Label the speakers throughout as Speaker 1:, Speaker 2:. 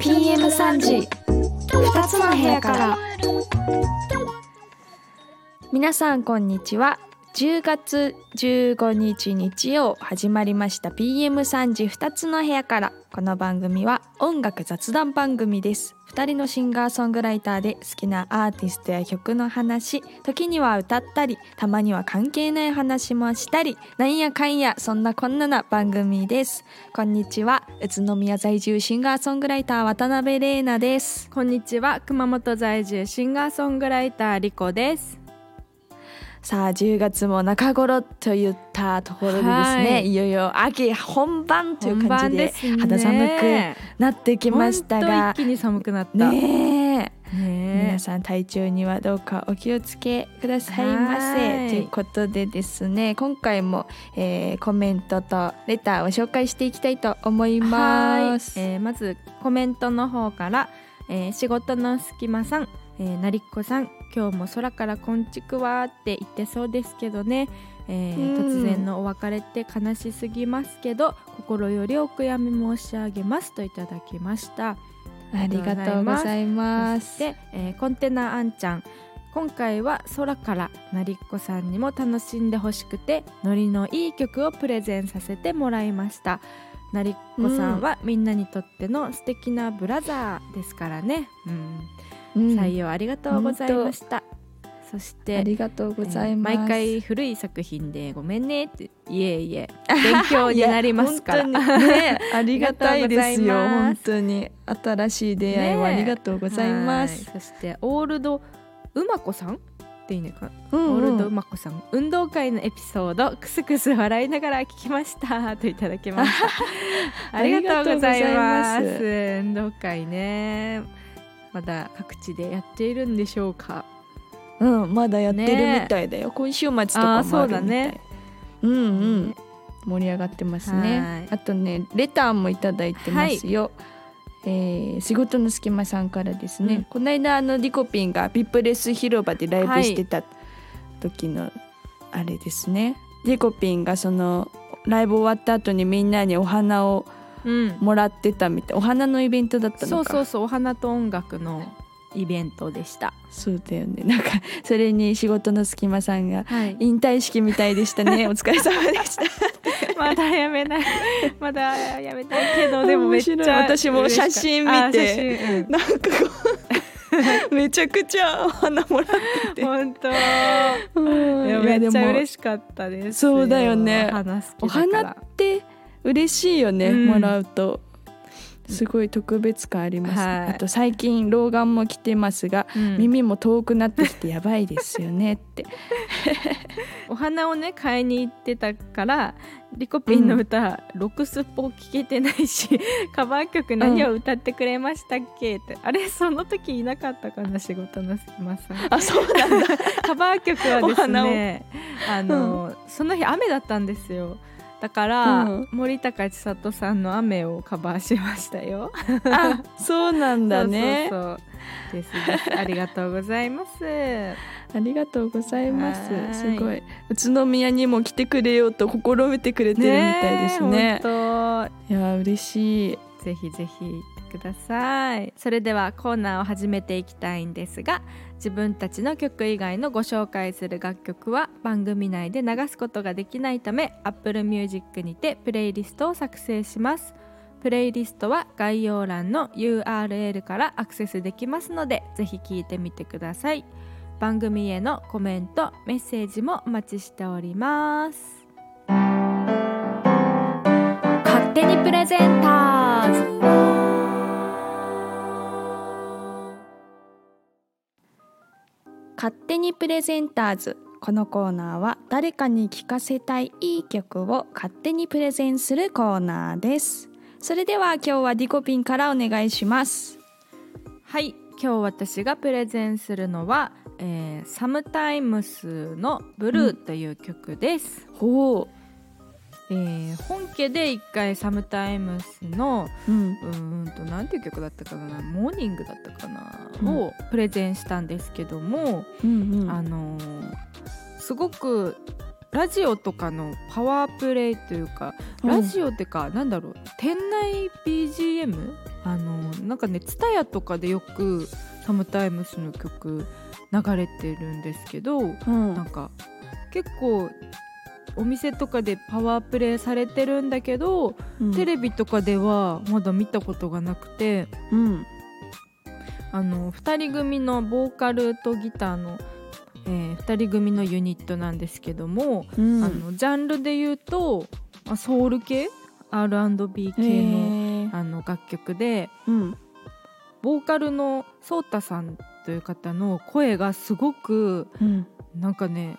Speaker 1: PM3 時。2つの部屋から。皆さんこんにちは。10月15日日曜始まりました。PM3 時2つの部屋から。この番組は音楽雑談番組です。2人のシンガーソングライターで好きなアーティストや曲の話。時には歌ったりたまには関係ない話もしたりなんやかんやそんなこんなな番組です。こんにちは。宇都宮在住シンガーソングライター渡辺玲奈です。
Speaker 2: こんにちは。熊本在住シンガーソングライターリコです。
Speaker 1: さあ10月も中頃といったところでですね、はい、いよいよ秋本番という感じで肌寒くなってきましたが、
Speaker 2: 一気に寒くなった。
Speaker 1: ね皆さん体調にはどうかお気をつけくださいませ。ということでですね今回も、えー、コメントとレターを紹介していきたいと思います、
Speaker 2: えー、まずコメントの方から、えー、仕事の隙間さんえー、なりっこさん今日も空からこんちくわって言ってそうですけどね、えー、突然のお別れって悲しすぎますけど心よりお悔やみ申し上げますといただきました。
Speaker 1: ありがとうございます。
Speaker 2: で、えー、コンテナあんちゃん。今回は空からなりっこさんにも楽しんでほしくてノリのいい曲をプレゼンさせてもらいました。なりっこさんはみんなにとっての素敵なブラザーですからね、うん採用ありがとうございました。そして
Speaker 1: ありがとうございます、
Speaker 2: えー、毎回古い作品でごめんねっていえいえ勉強になりますから。
Speaker 1: ね、ありがたいですよ本当に新しい出会いをありがとうございます、
Speaker 2: ね、そしてオールドうまこさんっていいねか、うんうん、オールドうまこさん。運動会のエピソードクスクス笑いながら聞きました。といただきました。ありがとうございます。運動会ねまだ各地でやっているんでしょうか。
Speaker 1: うんまだやってるみたいだよ、ね、今週末とかもあるみたい。ね。うんうん、ね、盛り上がってますね。あとねレターもいただいてますよ、はい。えー、仕事の隙間さんからですね、うん、この間あのリコピンがビップレス広場でライブしてた時のあれですね、はい、リコピンがそのライブ終わった後にみんなにお花をもらってたみたい、うん、お花のイベントだったの
Speaker 2: か。そうそうそうお花と音楽のイベントでした。
Speaker 1: そうだよね。なんかそれに仕事の隙間さんが、はい、引退式みたいでしたね。お疲れ様でした。
Speaker 2: まだやめない。まだやめたいけどでもめっちゃ
Speaker 1: 私も写真見て、うん、なんかめちゃくちゃ花もらってて。
Speaker 2: 本当、うん、めっちゃ嬉しかったです。
Speaker 1: そうだよね。お花って嬉しいよね、うん、もらうと。すごい特別感あります、はい、あと最近老眼も来てますが、うん、耳も遠くなってきてやばいですよねって。
Speaker 2: お花をね買いに行ってたからリコピンの歌、うん、ロクスポ聞けてないし カバー曲何を歌ってくれましたっけって、あれその時いなかったかな仕事の隙間さん
Speaker 1: あそうなんだ。
Speaker 2: カバー曲はですねあの、うん、その日雨だったんですよだから、うん、森高千里さんの雨をカバーしましたよ。
Speaker 1: あ、そうなんだね。
Speaker 2: そうです。ありがとうございます。
Speaker 1: ありがとうございます。すごい宇都宮にも来てくれようと試みてくれてるみたいですね。
Speaker 2: ね
Speaker 1: いや嬉しい。
Speaker 2: ぜひぜひくださいそれではコーナーを始めていきたいんですが自分たちの曲以外のご紹介する楽曲は番組内で流すことができないため Apple Music にてプレイリストを作成します。プレイリストは概要欄の URL からアクセスできますのでぜひ聴いてみてください。番組へのコメントメッセージもお待ちしております。勝手にプレゼンターズ。
Speaker 1: 勝手にプレゼンターズ。このコーナーは誰かに聴かせたいいい曲を勝手にプレゼンするコーナーです。それでは今日はディコピンからお願いします。
Speaker 2: はい今日私がプレゼンするのは、えー、サムタイムスのブルーという曲です、
Speaker 1: うん、ほう
Speaker 2: えー本家で一回サムタイムスの
Speaker 1: うん。
Speaker 2: うーんとなんていう曲だったかなモーニングだったかな、
Speaker 1: うん。
Speaker 2: をプレゼンしたんですけども、
Speaker 1: うんうん。
Speaker 2: あのーすごくラジオとかのパワープレイというか、ラジオってかなんだろう店内 BGM あのーなんかね TSUTAYA とかでよくサムタイムスの曲流れてるんですけど
Speaker 1: うん。
Speaker 2: なんか結構お店とかでパワープレイされてるんだけど、
Speaker 1: うん。
Speaker 2: テレビとかではまだ見たことがなくて
Speaker 1: うん。
Speaker 2: あの2人組のボーカルとギターの、え2人組のユニットなんですけども、
Speaker 1: うん。
Speaker 2: あのジャンルで言うと、まあ、ソウル系 R&B 系のあの楽曲で
Speaker 1: うん。
Speaker 2: ボーカルのソータさんという方の声がすごく
Speaker 1: うん。
Speaker 2: なんかね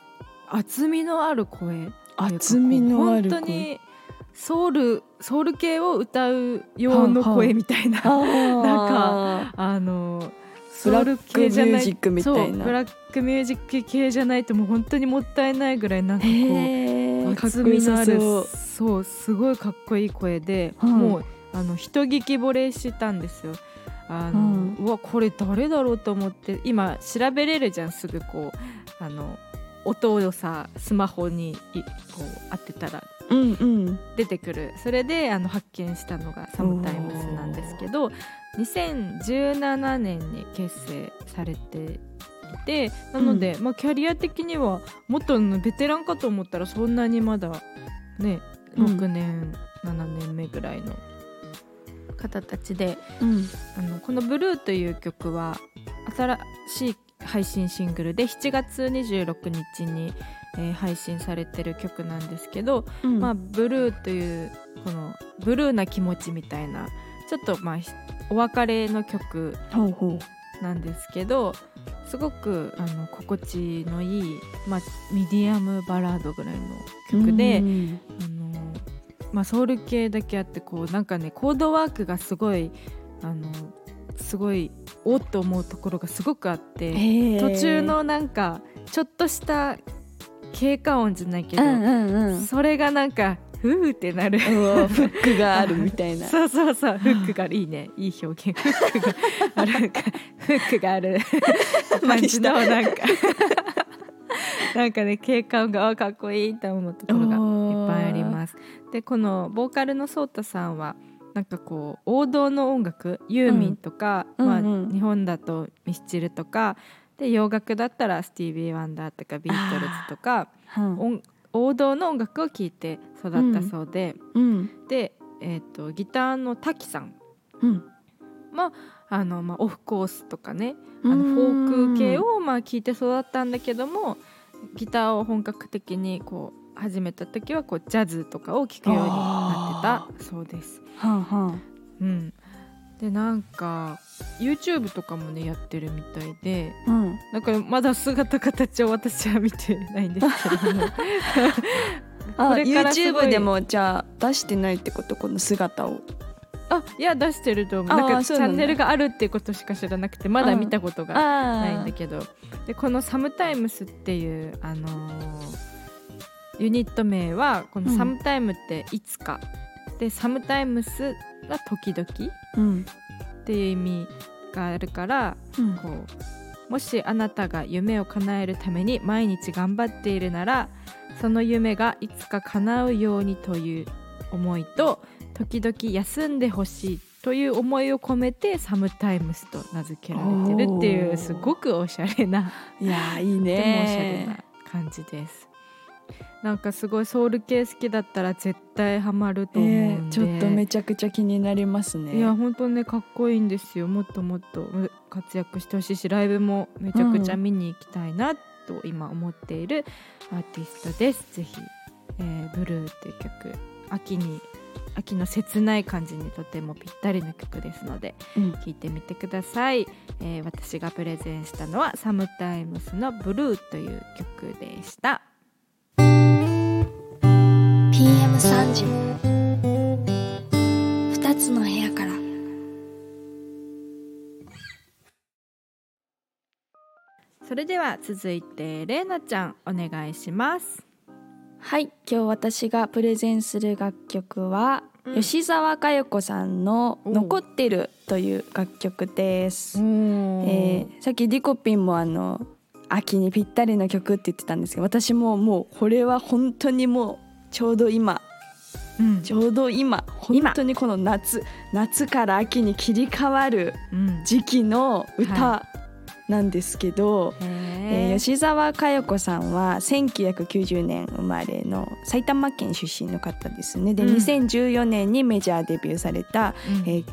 Speaker 2: 厚みのある声。
Speaker 1: 厚みのある声。
Speaker 2: 本当にソウルソウル系を歌う用の声みたいな、
Speaker 1: なん
Speaker 2: あの
Speaker 1: ブラックミュージックみたい
Speaker 2: そうブ
Speaker 1: な
Speaker 2: ラックミュージック系じゃないともう本当にもったいないぐらいなんかこう厚みのある
Speaker 1: そう。
Speaker 2: すごいかっこいい声で、
Speaker 1: はい
Speaker 2: もうあの人聞き惚れしたんですよ。あの
Speaker 1: うん。
Speaker 2: うわこれ誰だろうと思って今調べれるじゃんすぐこう。あの音をさスマホにいこう当てたら
Speaker 1: うんうん。
Speaker 2: 出てくる。それであの発見したのがサムタイムスなんですけど2017年に結成されていてなので、まあ、キャリア的にはもっとのベテランかと思ったらそんなにまだね
Speaker 1: うん。
Speaker 2: 6年、7年目ぐらいの方たちで
Speaker 1: うん。
Speaker 2: あのこの「ブルーという曲は新しい配信シングルで7月26日に、えー配信されてる曲なんですけど、
Speaker 1: うん。
Speaker 2: まあ、ブルーというこのブルーな気持ちみたいなちょっとまあひお別れの曲なんですけどすごくあの心地のいい、まあ、ミディアムバラードぐらいの
Speaker 1: う
Speaker 2: 曲で、
Speaker 1: うん。
Speaker 2: あのまあ、ソウル系だけあってこうなんかねコードワークがすごいあのすごいおっと思うところがすごくあって。
Speaker 1: へー。
Speaker 2: 途中のなんかちょっとした経過音じゃないけど、
Speaker 1: うんうんうん。
Speaker 2: それがなんかふーってなる。
Speaker 1: フックがあるみたいな。
Speaker 2: そうそうそうフックがあるいいね。いい表現。フックがある。フックがある。感じのなんか。なんかね経過音があかっこいいと思うところがいっぱいあります。でこのボーカルのソータさんはなんかこう王道の音楽ユーミンとか、まあ、
Speaker 1: うんうん。うん
Speaker 2: 日本だとミスチルとかで洋楽だったらスティービー・ワンダーとかビートルズとか
Speaker 1: うん
Speaker 2: 音王道の音楽を聴いて育ったそうで、
Speaker 1: うん。
Speaker 2: で、えー、とギターの滝さん
Speaker 1: うん。
Speaker 2: もあの、まあ、オフコースとかねあのフォーク系をまあ聴いて育ったんだけどもギターを本格的にこう始めた時はこうジャズとかを聴くようになってたそうです。
Speaker 1: はんはん。
Speaker 2: うん、でなんか YouTube とかもねやってるみたいで。
Speaker 1: うん。
Speaker 2: なんかまだ姿形を私は見てないんですけども。
Speaker 1: あ YouTube でもじゃあ出してないってことこの姿を。
Speaker 2: あいや出してると思う。なんかチャンネルがあるってことしか知らなくてまだ見たことがないんだ
Speaker 1: あ
Speaker 2: けど。でこの「サムタイムス」っていう、あのーユニット名はこの「
Speaker 1: うん。
Speaker 2: サムタイム」っていつか、で「サムタイムス」が時々
Speaker 1: うん。
Speaker 2: っていう意味があるから
Speaker 1: うん。
Speaker 2: こうもしあなたが夢を叶えるために毎日頑張っているならその夢がいつか叶うようにという思いと時々休んでほしいという思いを込めてサムタイムスと名付けられてるっていうすごくおしゃれない
Speaker 1: やーいい
Speaker 2: とてもおしゃれな
Speaker 1: ね
Speaker 2: 感じです。なんかすごいソウル系好きだったら絶対ハマると
Speaker 1: え
Speaker 2: 思うんで、
Speaker 1: ーちょっとめちゃくちゃ気になりますね。
Speaker 2: いや本当ねかっこいいんですよ。もっともっとう活躍してほしいしライブもめちゃくちゃ見に行きたいなと今思っているアーティストです、ぜひ、えーブルー」っていう曲秋に秋の切ない感じにとてもぴったりな曲ですので
Speaker 1: うん。
Speaker 2: 聴いてみてください、えー私がプレゼンしたのは「サムタイムスのブルー」という曲でした
Speaker 1: PM3 時。二つの部屋から。
Speaker 2: それでは続いてれいなちゃんお願いします。
Speaker 1: はい今日私がプレゼンする楽曲は、
Speaker 2: うん。
Speaker 1: 吉沢佳代子さんの「
Speaker 2: お
Speaker 1: 残ってる」という楽曲です、
Speaker 2: え
Speaker 1: えーさっきリコピンもあの秋にぴったりの曲って言ってたんですけど私ももうこれは本当にもうちょうど今
Speaker 2: うん。
Speaker 1: ちょうど今本当にこの夏夏から秋に切り替わる
Speaker 2: うん。
Speaker 1: 時期の歌
Speaker 2: は
Speaker 1: なんですけど、えー吉沢佳代子さんは1990年生まれの埼玉県出身の方ですね。で、
Speaker 2: うん。
Speaker 1: 2014年にメジャーデビューされた、
Speaker 2: うん。
Speaker 1: えー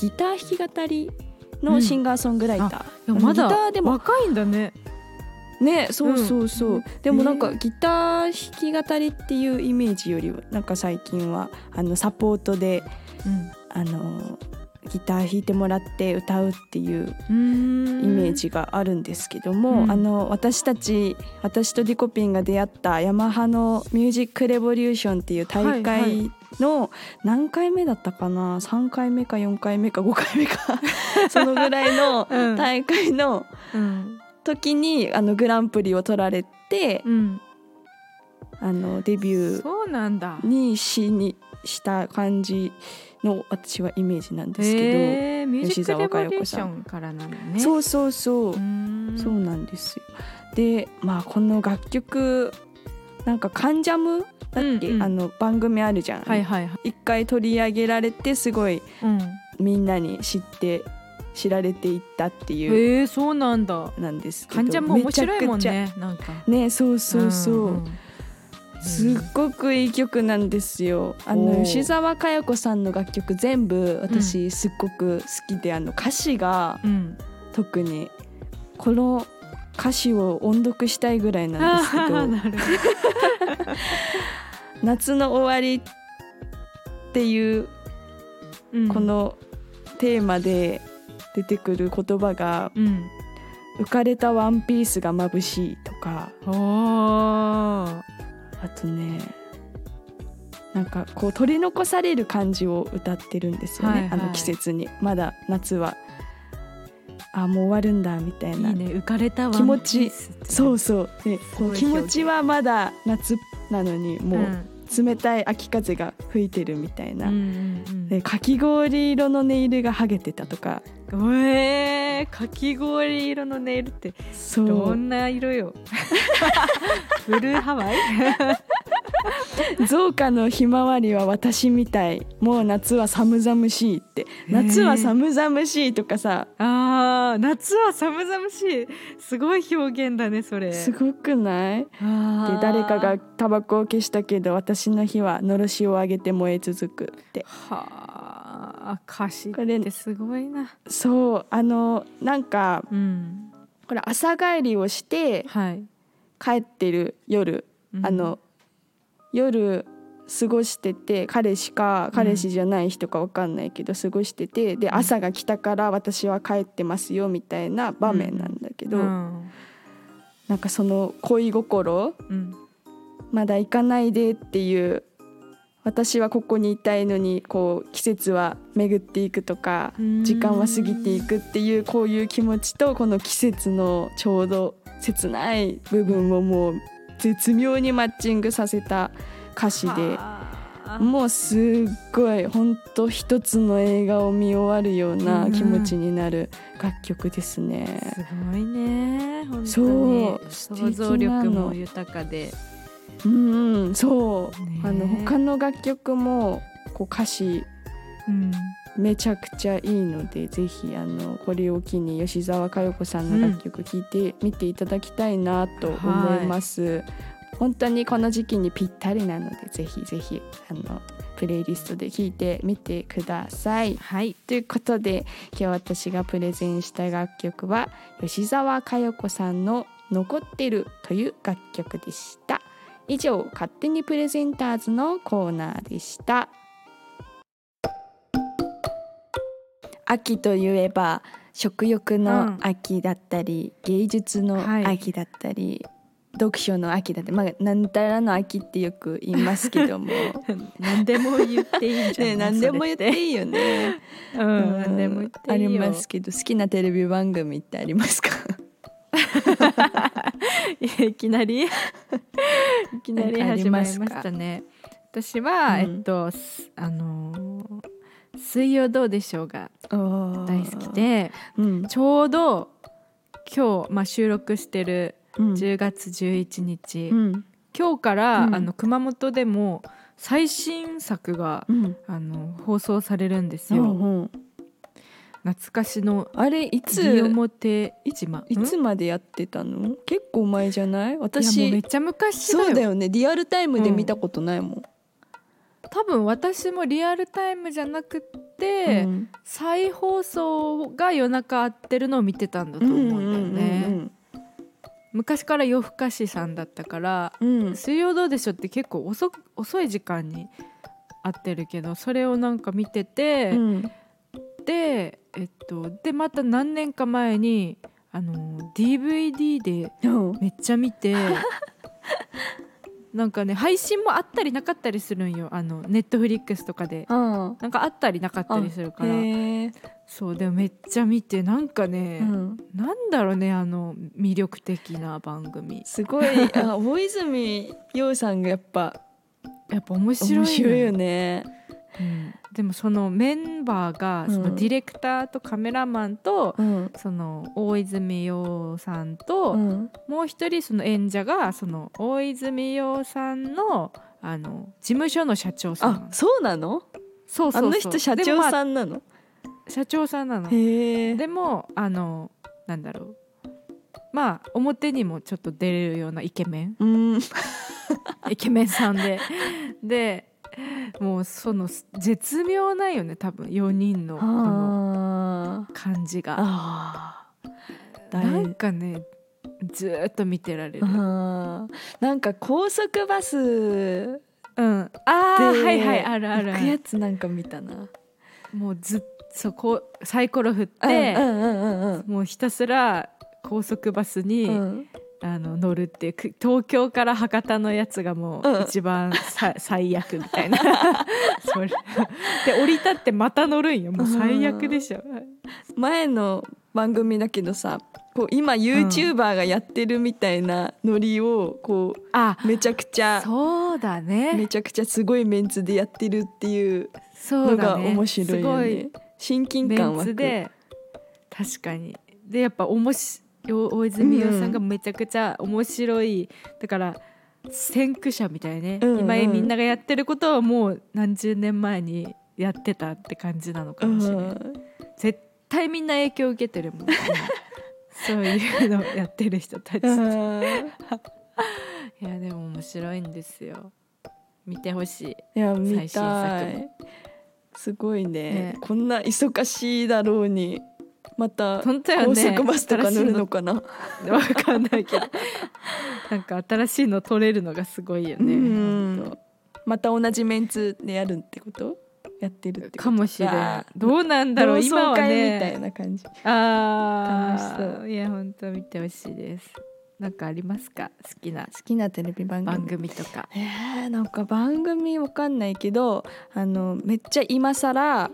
Speaker 1: ギター弾き語りのシンガーソングライター、
Speaker 2: いやまだ
Speaker 1: ギターでも
Speaker 2: 若いんだね
Speaker 1: ねそうそうそう、
Speaker 2: うん。
Speaker 1: でもなんかギター弾き語りっていうイメージよりはなんか最近はあのサポートであのギター弾いてもらって歌うっていう
Speaker 2: うん。
Speaker 1: イメージがあるんですけども、
Speaker 2: うん。
Speaker 1: あの私たち私とリコピンが出会ったヤマハの「ミュージックレボリューション」っていう大会の何回目だったかな？3回目か4回目か5回目か。そのぐらいの
Speaker 2: うん。
Speaker 1: 大会の
Speaker 2: うん
Speaker 1: 時にあのグランプリを取られて
Speaker 2: うん。
Speaker 1: あのデビューにしにした感じの私はイメージなんですけ
Speaker 2: へーミュー
Speaker 1: 吉沢佳代子さん
Speaker 2: からなの
Speaker 1: ど、
Speaker 2: ね。
Speaker 1: そうそうそう。
Speaker 2: う、ん。
Speaker 1: そうなんですよ。でまあこの楽曲なんか「カンジャム」だっけ、
Speaker 2: うんうん。
Speaker 1: あの番組あるじゃん。
Speaker 2: はいはいはい。
Speaker 1: 一回取り上げられてすごい
Speaker 2: うん。
Speaker 1: みんなに知って知られていったっていう
Speaker 2: へえそうなんだ。
Speaker 1: なんですけど
Speaker 2: 患者も面白いもん
Speaker 1: めちゃ
Speaker 2: ねなんか。
Speaker 1: ねそうそうそう、
Speaker 2: んん
Speaker 1: すっごくいい曲なんですよ。あの吉沢佳代子さんの楽曲全部私すっごく好きで、あの歌詞が
Speaker 2: うん。
Speaker 1: 特にこの歌詞を音読したいぐらいなんですけど。夏の終わりっていう
Speaker 2: うん。
Speaker 1: このテーマで出てくる言葉が
Speaker 2: うん「
Speaker 1: 浮かれたワンピースが眩しい」とか。あとねなんかこう取り残される感じを歌ってるんですよね、
Speaker 2: はいはい。
Speaker 1: あの季節に。まだ夏はあもう終わるんだみたいな。
Speaker 2: ね浮かれた
Speaker 1: 気持ちそうそう。でこう気持ちはまだ夏なのにも
Speaker 2: うん。
Speaker 1: う冷たい秋風が吹いてるみたいな、
Speaker 2: うんうん
Speaker 1: でかき氷色のネイルが剥げてたとか。
Speaker 2: うんえー、かき氷色のネイルってどんな色よ。ブルーハワイ？
Speaker 1: 造花のひまわりは私みたい。もう夏は寒々しいって。夏は寒々しいとかさ。
Speaker 2: あー夏は寒々しい。すごい表現だねそれ。
Speaker 1: すごくない？で誰かがタバコを消したけど私の火はのろしを上げて燃え続くって。
Speaker 2: はあ歌詞っ
Speaker 1: これ
Speaker 2: てすごいな。
Speaker 1: そうあのなんか
Speaker 2: うん。
Speaker 1: これ朝帰りをして
Speaker 2: はい、
Speaker 1: 帰ってる夜、
Speaker 2: うん。
Speaker 1: あの夜過ごしてて彼氏か彼氏じゃない人か分かんないけど過ごしててで朝が来たから私は帰ってますよみたいな場面なんだけど、
Speaker 2: うん。
Speaker 1: なんかその恋心
Speaker 2: うん。
Speaker 1: まだ行かないでっていう私はここにいたいのにこう季節は巡っていくとか
Speaker 2: うん。
Speaker 1: 時間は過ぎていくっていうこういう気持ちとこの季節のちょうど切ない部分をもう絶妙にマッチングさせた歌詞で
Speaker 2: はあ
Speaker 1: もうすっごいほんと一つの映画を見終わるような気持ちになる楽曲ですね。
Speaker 2: すごいね本当に。
Speaker 1: そう
Speaker 2: 想像力も豊かで。
Speaker 1: うんうん、そう、
Speaker 2: ね
Speaker 1: あの他の楽曲もこう歌詞
Speaker 2: うん
Speaker 1: めちゃくちゃいいのでぜひあのこれを機に吉沢佳代子さんの楽曲聴いてみていただきたいなと思います、本当にこの時期にぴったりなのでぜひぜひあのプレイリストで聴いてみてください。
Speaker 2: はい。
Speaker 1: ということで今日私がプレゼンした楽曲は吉沢佳代子さんの「残ってる」という楽曲でした。以上勝手にプレゼンターズのコーナーでした秋といえば食欲の秋だったり、芸術の
Speaker 2: はい。
Speaker 1: 秋だったり、読書の秋だってまあなんたらの秋ってよく言いますけども。
Speaker 2: 何でも言っていいんじゃない？
Speaker 1: ね何でも言っていいよね。
Speaker 2: う
Speaker 1: うん
Speaker 2: 何でも言っていいよ。
Speaker 1: ありますけど好きなテレビ番組ってありますか？
Speaker 2: いきなり。いきなり始まりましたね。私は、
Speaker 1: うん。
Speaker 2: えっとすあのー水曜どうでしょうが大
Speaker 1: 大
Speaker 2: 好き、で
Speaker 1: うん。
Speaker 2: ちょうど今日、まあ、収録してる
Speaker 1: うん。
Speaker 2: 10月11日、
Speaker 1: うん。
Speaker 2: 今日から、
Speaker 1: うん。
Speaker 2: あの熊本でも最新作が
Speaker 1: うん。
Speaker 2: あの放送されるんですよ、懐かしの
Speaker 1: あれいつ？
Speaker 2: 西表島
Speaker 1: いつ
Speaker 2: ん
Speaker 1: までやってたの？結構前じゃない？私
Speaker 2: めっちゃ昔
Speaker 1: そうだよね。リアルタイムで見たことないもん、
Speaker 2: 多分私もリアルタイムじゃなくって、
Speaker 1: うん。
Speaker 2: 再放送が夜中合ってるのを見てたんだと思うんだよね、昔から夜更かしさんだったから
Speaker 1: うん。うんうん「
Speaker 2: 水曜どうでしょう」って結構遅く遅い時間に合ってるけどそれをなんか見てて、
Speaker 1: うん。
Speaker 2: でえっとでまた何年か前にあの DVD で
Speaker 1: う。ん
Speaker 2: めっちゃ見て なんかね配信もあったりなかったりするんよ。あのネットフリックスとかで。
Speaker 1: あ
Speaker 2: なんかあったりなかったりするから。そうでもめっちゃ見てなんかね、
Speaker 1: うん。
Speaker 2: なんだろうねあの魅力的な番組。
Speaker 1: すごい。あ大泉洋さんがやっぱ
Speaker 2: やっぱ面白い
Speaker 1: よね
Speaker 2: うん。でもそのメンバーが
Speaker 1: うん。
Speaker 2: そのディレクターとカメラマンと、
Speaker 1: うん。
Speaker 2: その大泉洋さんと、
Speaker 1: うん。
Speaker 2: もう一人その演者がその大泉洋さんのあの事務所の社長さん。な
Speaker 1: あ
Speaker 2: の
Speaker 1: そうなの？
Speaker 2: そうそう
Speaker 1: あの人社長さんなの？
Speaker 2: 社長さんなの。でもあのなんだろう。まあ表にもちょっと出れるようなイケメン。
Speaker 1: うん。
Speaker 2: イケメンさんで。で もうその絶妙なんよね多分4人のこの感じが。なんかねずーっと見てられる。
Speaker 1: なんか高速バス
Speaker 2: うん。ああ
Speaker 1: で
Speaker 2: はいはいあるある。あ
Speaker 1: 行くや
Speaker 2: る
Speaker 1: つなんか見たな。
Speaker 2: もうずっそこサイコロ振っ
Speaker 1: うん
Speaker 2: て、もうひたすら高速バスに、
Speaker 1: うん
Speaker 2: あの乗るっていうく東京から博多のやつがも
Speaker 1: うん
Speaker 2: う一番さ、最悪みたいな。それ。で降り立ってまた乗るんよ。もう最悪でしょ、
Speaker 1: 前の番組だけどさこう今 YouTuber がやってるみたいなノリをこ
Speaker 2: あ
Speaker 1: うめちゃくちゃ
Speaker 2: そうだ
Speaker 1: め
Speaker 2: ね
Speaker 1: ちゃくちゃすごいメンツでやってるっていうのが面白いよね。
Speaker 2: すごい
Speaker 1: 親近感湧く。
Speaker 2: 確かに。でやっぱおもし大泉洋さんがめちゃくちゃ面白い、だから先駆者みたいね、
Speaker 1: うんうん。
Speaker 2: 今みんながやってることをもう何十年前にやってたって感じなのかもしれない、
Speaker 1: うん。
Speaker 2: 絶対みんな影響受けてるもん。今 そういうのやってる人たち、
Speaker 1: うん。
Speaker 2: いやでも面白いんですよ。見てほしい。
Speaker 1: いや見
Speaker 2: 最新
Speaker 1: たいすごいね。
Speaker 2: ね。
Speaker 1: こんな忙しいだろうにまた
Speaker 2: 本当よ
Speaker 1: 高
Speaker 2: ね
Speaker 1: 速バスとか乗るのかな、
Speaker 2: わかんないけど。なんか新しいの撮れるのがすごいよね。
Speaker 1: また同じメンツでやるってこと？やってる
Speaker 2: かもしれ
Speaker 1: わ
Speaker 2: ない
Speaker 1: あ。
Speaker 2: どうなんだろう今は
Speaker 1: 会みたい
Speaker 2: ね
Speaker 1: な感じ。
Speaker 2: あ
Speaker 1: 楽しそう。
Speaker 2: あいや本当見てほしいです。なんかありますか？好きな。
Speaker 1: 好きなテレビ番組。
Speaker 2: 番組とか。
Speaker 1: えー、なんか番組わかんないけどあのめっちゃ今更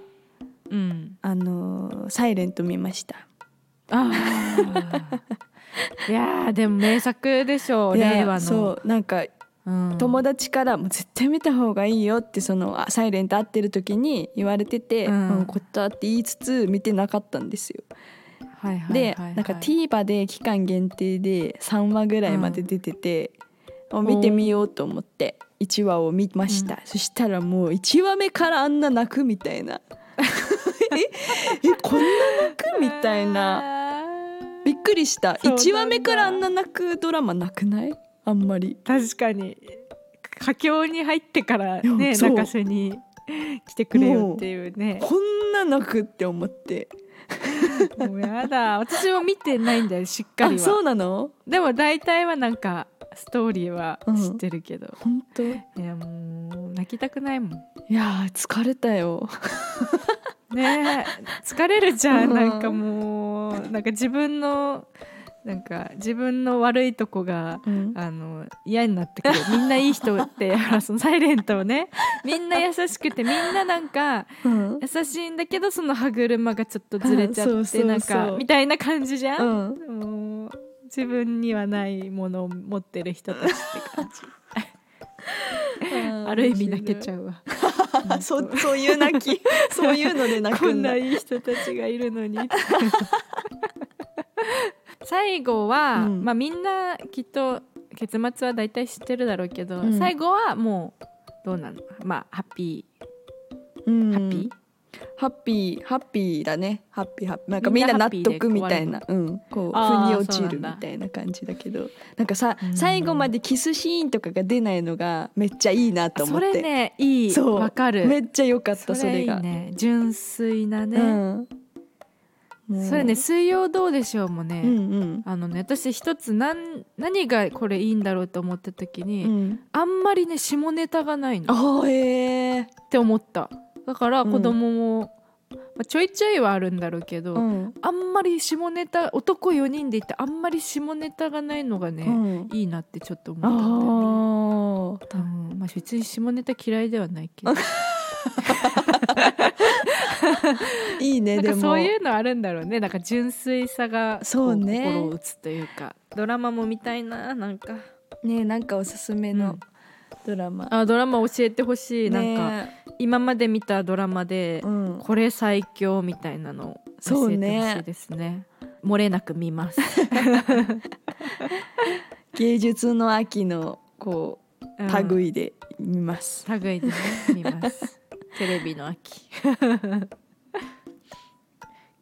Speaker 2: うん。
Speaker 1: あのサイレント見ました。
Speaker 2: あー。いやーでも名作でしょう令和の。
Speaker 1: そうなんか
Speaker 2: うん。
Speaker 1: 友達からもう絶対見た方がいいよってそのあサイレント会ってる時に言われてて、
Speaker 2: う
Speaker 1: うんん、こったって言いつつ見てなかったんですよ。
Speaker 2: はいはいはい
Speaker 1: で
Speaker 2: はい。
Speaker 1: なんか TVer で期間限定で3話ぐらいまで出てて、あ見てみようと思って1話を見ました、そしたらもう1話目からあんな泣くみたいなええこんな泣く？みたいな。びっくりした。
Speaker 2: そうなんだ。
Speaker 1: 1話目からあんな泣くドラマなくない？あんまり。
Speaker 2: 確かに。佳境に入ってからね泣かせに来てくれよっていうね。
Speaker 1: こんな泣くって思って。
Speaker 2: もうやだ。私も見てないんだよしっかり
Speaker 1: あそう
Speaker 2: は
Speaker 1: なの？
Speaker 2: でも大体はなんかストーリーは知ってるけど、
Speaker 1: 本当？い
Speaker 2: いやもう泣きたくないもん。
Speaker 1: やー疲れたよ
Speaker 2: ねえ疲れるじゃん、
Speaker 1: うん。
Speaker 2: なんかもうなんか自分のなんか自分の悪いとこが
Speaker 1: うん。
Speaker 2: あの嫌になってくる。みんないい人って そのサイレントをねみんな優しくてみんななんか
Speaker 1: うん。
Speaker 2: 優しいんだけどその歯車がちょっとずれちゃって なんかみたいな感じじゃん、
Speaker 1: うん。
Speaker 2: 自分にはないものを持ってる人たちって感じ。ある意味泣けちゃうわ。
Speaker 1: う そそういう泣き。そういうので泣
Speaker 2: こん
Speaker 1: くんだ
Speaker 2: ないい人たちがいるのに。最後は、
Speaker 1: うん。
Speaker 2: まあみんなきっと結末は大体知ってるだろうけど、
Speaker 1: うん。
Speaker 2: 最後はもうどうなの？まあハッピ
Speaker 1: うん。
Speaker 2: ーハッピー、
Speaker 1: ハッピーハッピーだね。ハッピーハッピー。なんかみんな納得みたいな。うん。こう腑に落ちるみたいな感じだけど。なんかさ
Speaker 2: うん
Speaker 1: 最後までキスシーンとかが出ないのがめっちゃいいなと思
Speaker 2: そ
Speaker 1: って。
Speaker 2: れねいい。わかる。
Speaker 1: めっちゃ良かったそれが
Speaker 2: ね。純粋なね、
Speaker 1: うん。
Speaker 2: それね「水曜どうでしょう」もね、
Speaker 1: うんうん。
Speaker 2: あのね私一つ何何がこれいいんだろうと思った時に、
Speaker 1: うん。
Speaker 2: あんまりね下ネタがないの。っ
Speaker 1: あーへえ
Speaker 2: て思っただから
Speaker 1: うん。
Speaker 2: 子供も、まあ、ちょいちょいはあるんだろうけど、
Speaker 1: うん。
Speaker 2: あんまり下ネタ男4人でいてあんまり下ネタがないのがね、
Speaker 1: うん。
Speaker 2: いいなってちょっと思ったんだよね。
Speaker 1: あ
Speaker 2: うんまあ、別に下ネタ嫌いではないけど。
Speaker 1: ーいいね でも。
Speaker 2: そういうのあるんだろうね。なんか純粋さが
Speaker 1: そうね。
Speaker 2: こ心を打つというか。ドラマも見たいななんか。
Speaker 1: ねなんかおすすめの
Speaker 2: うん。
Speaker 1: ドラマ、
Speaker 2: あドラマ教えてほしい、なんか。
Speaker 1: ね
Speaker 2: 今まで見たドラマで、
Speaker 1: うん、
Speaker 2: これ最強みたいなの教えてほしいですね。漏れなく見ます、
Speaker 1: 芸術の秋のこう
Speaker 2: うん
Speaker 1: 類で見ます、
Speaker 2: 類でね見ます。テレビの秋。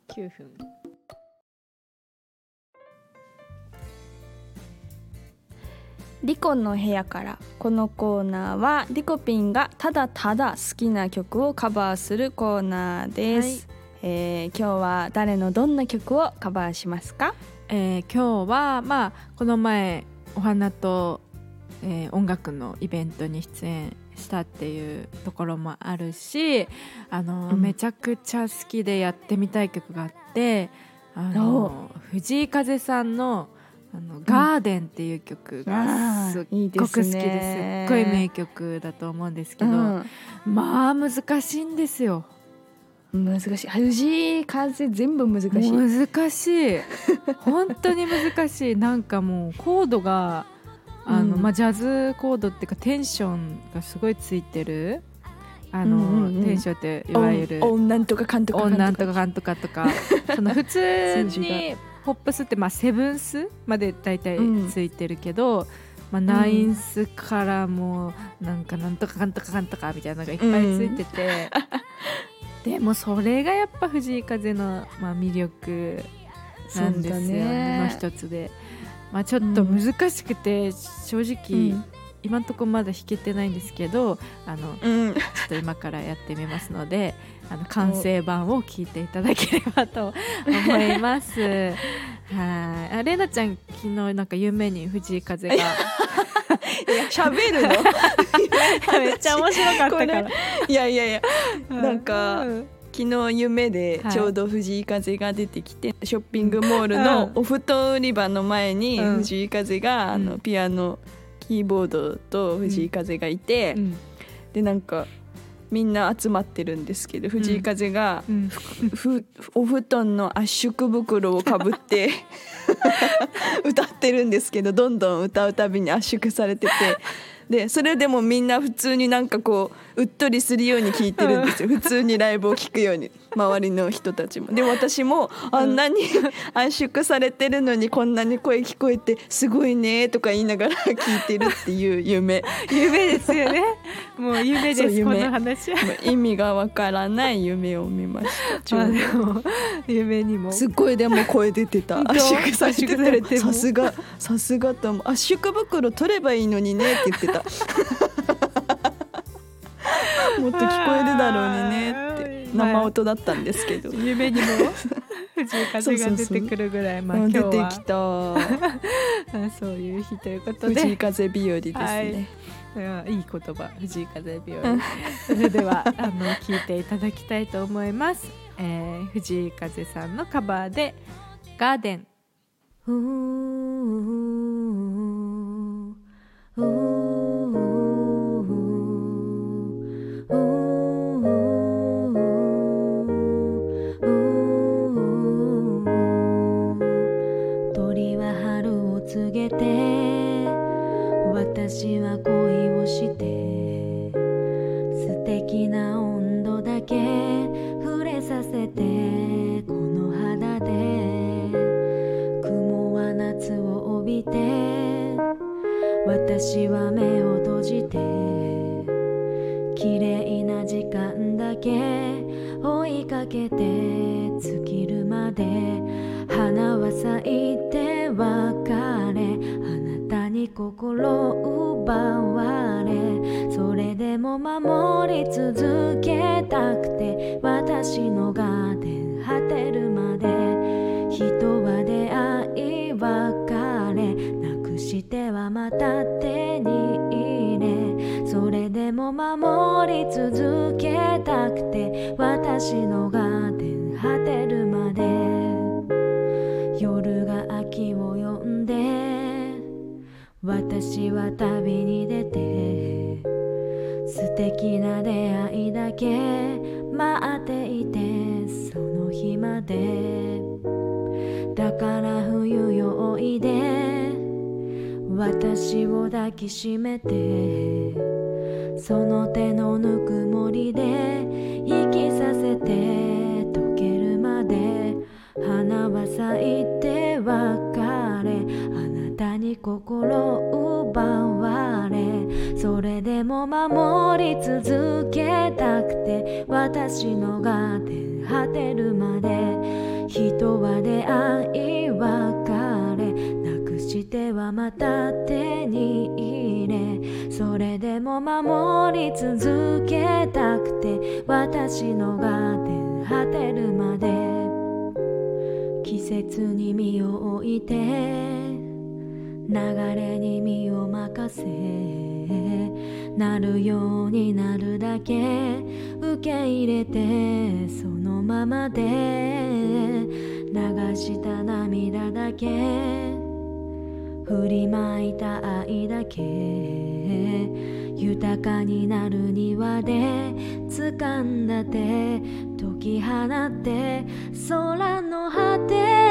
Speaker 2: 9分
Speaker 1: リコの部屋からこのコーナーはリコピンがただただ好きな曲をカバーするコーナーです、えー今日は誰のどんな曲をカバーしますか？
Speaker 2: えー今日はまあこの前お花と、えー音楽のイベントに出演したっていうところもあるしあの、
Speaker 1: うん。
Speaker 2: めちゃくちゃ好きでやってみたい曲があってあの藤井風さんの「あのガーデン」っていう曲がすっごく好きですっごい名曲だと思うんですけど、
Speaker 1: うん。
Speaker 2: まあ難しいんですよ。
Speaker 1: 難しい。藤井風全部難しい。
Speaker 2: 難しい。本当に難しい。なんかもうコードがあの、
Speaker 1: うん。
Speaker 2: まあ、ジャズコードっていうかテンションがすごいついてる。あの、
Speaker 1: うんうんうん。
Speaker 2: テンションっていわゆる。
Speaker 1: おんなんとかかんとかとか。
Speaker 2: とかかんとかとか。その普通にポップスってまあセブンスまで大体
Speaker 1: うん
Speaker 2: ついてるけど、まあ、ナインスからもうなんかなんとかかんとかかんとかみたいなのがいっぱいついてて、でもそれがやっぱ藤井風の、まあ、魅力なんですよ。ね。の一つで、まあ、ちょっと難しくて正直、今んとこまだ弾けてないんですけどあの
Speaker 1: うん、うん
Speaker 2: ちょっと今からやってみますのであの 完成版を聞いていただければと思います。はい。あれなちゃん昨日なんか夢に藤井風が。
Speaker 1: 喋るの？
Speaker 2: めっちゃ面白かったから。
Speaker 1: こ。いやいやいやなんか
Speaker 2: うん
Speaker 1: 昨日夢で
Speaker 2: はい。
Speaker 1: ちょうど藤井風が出てきて、ショッピングモールのお布団売り場の前に
Speaker 2: うん。
Speaker 1: 藤井風が、あの
Speaker 2: うん。
Speaker 1: ピアノキーボードと藤井風がいて、
Speaker 2: うん。
Speaker 1: でなんかみんな集まってるんですけど藤井風が、
Speaker 2: うん。
Speaker 1: ふお布団の圧縮袋をかぶって 歌ってるんですけどどんどん歌うたびに圧縮されててでそれでもみんな普通になんかこううっとりするように聞いてるんですよ。普通にライブを聞くように。周りの人たちも。で私もあんなに圧縮されてるのにこんなに声聞こえてすごいねとか言いながら聞いてるっていう夢。
Speaker 2: 夢ですよね。もう夢です
Speaker 1: 夢。
Speaker 2: の話。
Speaker 1: 意味がわからない夢を見ましたちょ
Speaker 2: まあ夢にも。
Speaker 1: すっごいでも声出てた圧縮されて
Speaker 2: て。
Speaker 1: さすがさすがと圧縮袋取ればいいのにねって言ってたもっと聞こえるだろうにねって
Speaker 2: まあ
Speaker 1: 生音だったんですけど、
Speaker 2: 夢にも藤井風が出てくるぐらいまあ
Speaker 1: うん
Speaker 2: 今日は。
Speaker 1: 出てきた。
Speaker 2: あそういう日ということで。
Speaker 1: 藤井風日和ですね、
Speaker 2: はい。うんいい言葉藤井風日和。それでは あの聞いていただきたいと思います、えー、藤井風さんのカバーで「ガーデン」をして素敵な温度だけ触れさせてこの肌で雲は夏を帯びて私は目を閉じて綺麗な時間だけ追いかけて尽きるまで花は咲いて別れあなたに心奪われそれでも守り続けたくて私のガーデン果てるまで人は出会い別れなくしてはまた手に入れそれでも守り続けたくて私のガーデン私は旅に出て素敵な出会いだけ待っていてその日まで。だから冬よおいで私を抱きしめてその手のぬくもりで生きさせて溶けるまで花は咲いて別れあなたに心奪われそれでも守り続けたくて私のガーデン果てるまで人は出会い別れなくしてはまた手に入れそれでも守り続けたくて私のガーデン果てるまで。季節に身を置いて流れに身を任せなるようになるだけ受け入れてそのままで流した涙だけ振りまいた愛だけ豊かになる庭で掴んだ手解き放って空の果て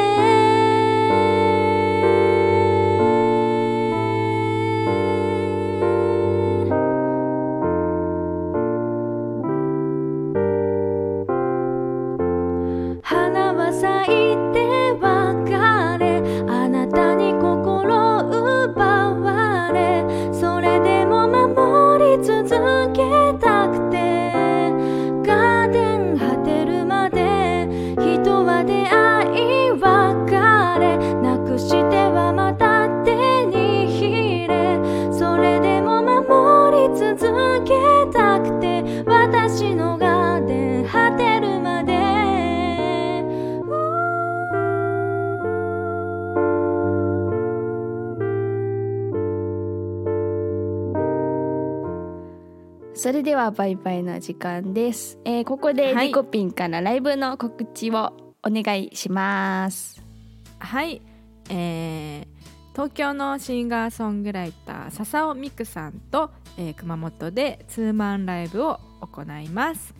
Speaker 1: はバイバイの時間です、えーここで
Speaker 2: はい。
Speaker 1: リコピンからライブの告知をお願いします。
Speaker 2: はい、えー東京のシンガーソングライター笹尾美久さんと、えー熊本でツーマンライブを行います、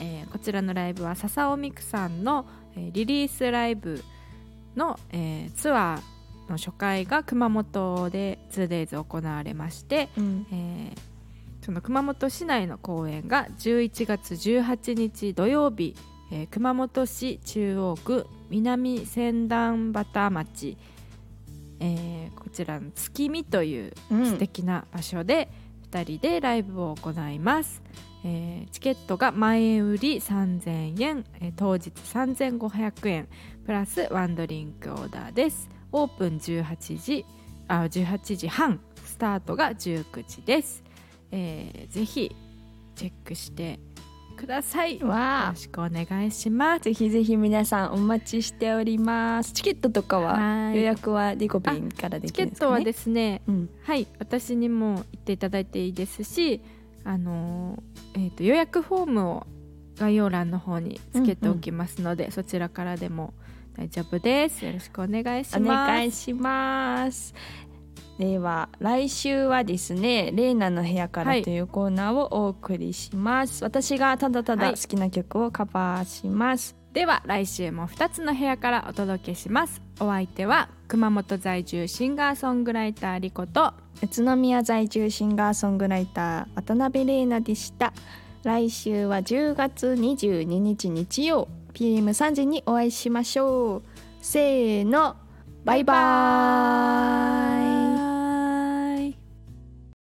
Speaker 2: えーこちらのライブは笹尾美久さんの、えーリリースライブの、えーツアーの初回が熊本で 2days 行われまして、
Speaker 1: うん。
Speaker 2: えーその熊本市内の公演が11月18日土曜日、えー熊本市中央区南千段畑町、えーこちらの月見という
Speaker 1: うん。
Speaker 2: 素敵な場所で2人でライブを行います、えーチケットが前売り3000円、えー当日3500円プラスワンドリンクオーダーです。オープン18時あ18時半スタートが19時です、えーぜひチェックしてください。よ
Speaker 1: わあ。
Speaker 2: ろしくお願いします。
Speaker 1: ぜひぜひ皆さんお待ちしております。チケットとかは
Speaker 2: はい。
Speaker 1: 予約はリコピンからで
Speaker 2: チ
Speaker 1: きるんですかね？
Speaker 2: ケットはですね
Speaker 1: うん。
Speaker 2: はい私にも言っていただいていいですしあのー、えーと予約フォームを概要欄の方につけておきますので、そちらからでも大丈夫です。よろしくお願いします。
Speaker 1: お願いしますでは来週はですね「レイナの部屋から」
Speaker 2: はい。
Speaker 1: というコーナーをお送りします、私がただただ
Speaker 2: はい。
Speaker 1: 好きな曲をカバーします、
Speaker 2: では来週も2つの部屋からお届けします。お相手は熊本在住シンガーソングライターリコと
Speaker 1: 宇都宮在住シンガーソングライター渡辺玲奈でした。来週は10月22日日曜 PM3 時にお会いしましょう。せーのバイバーイ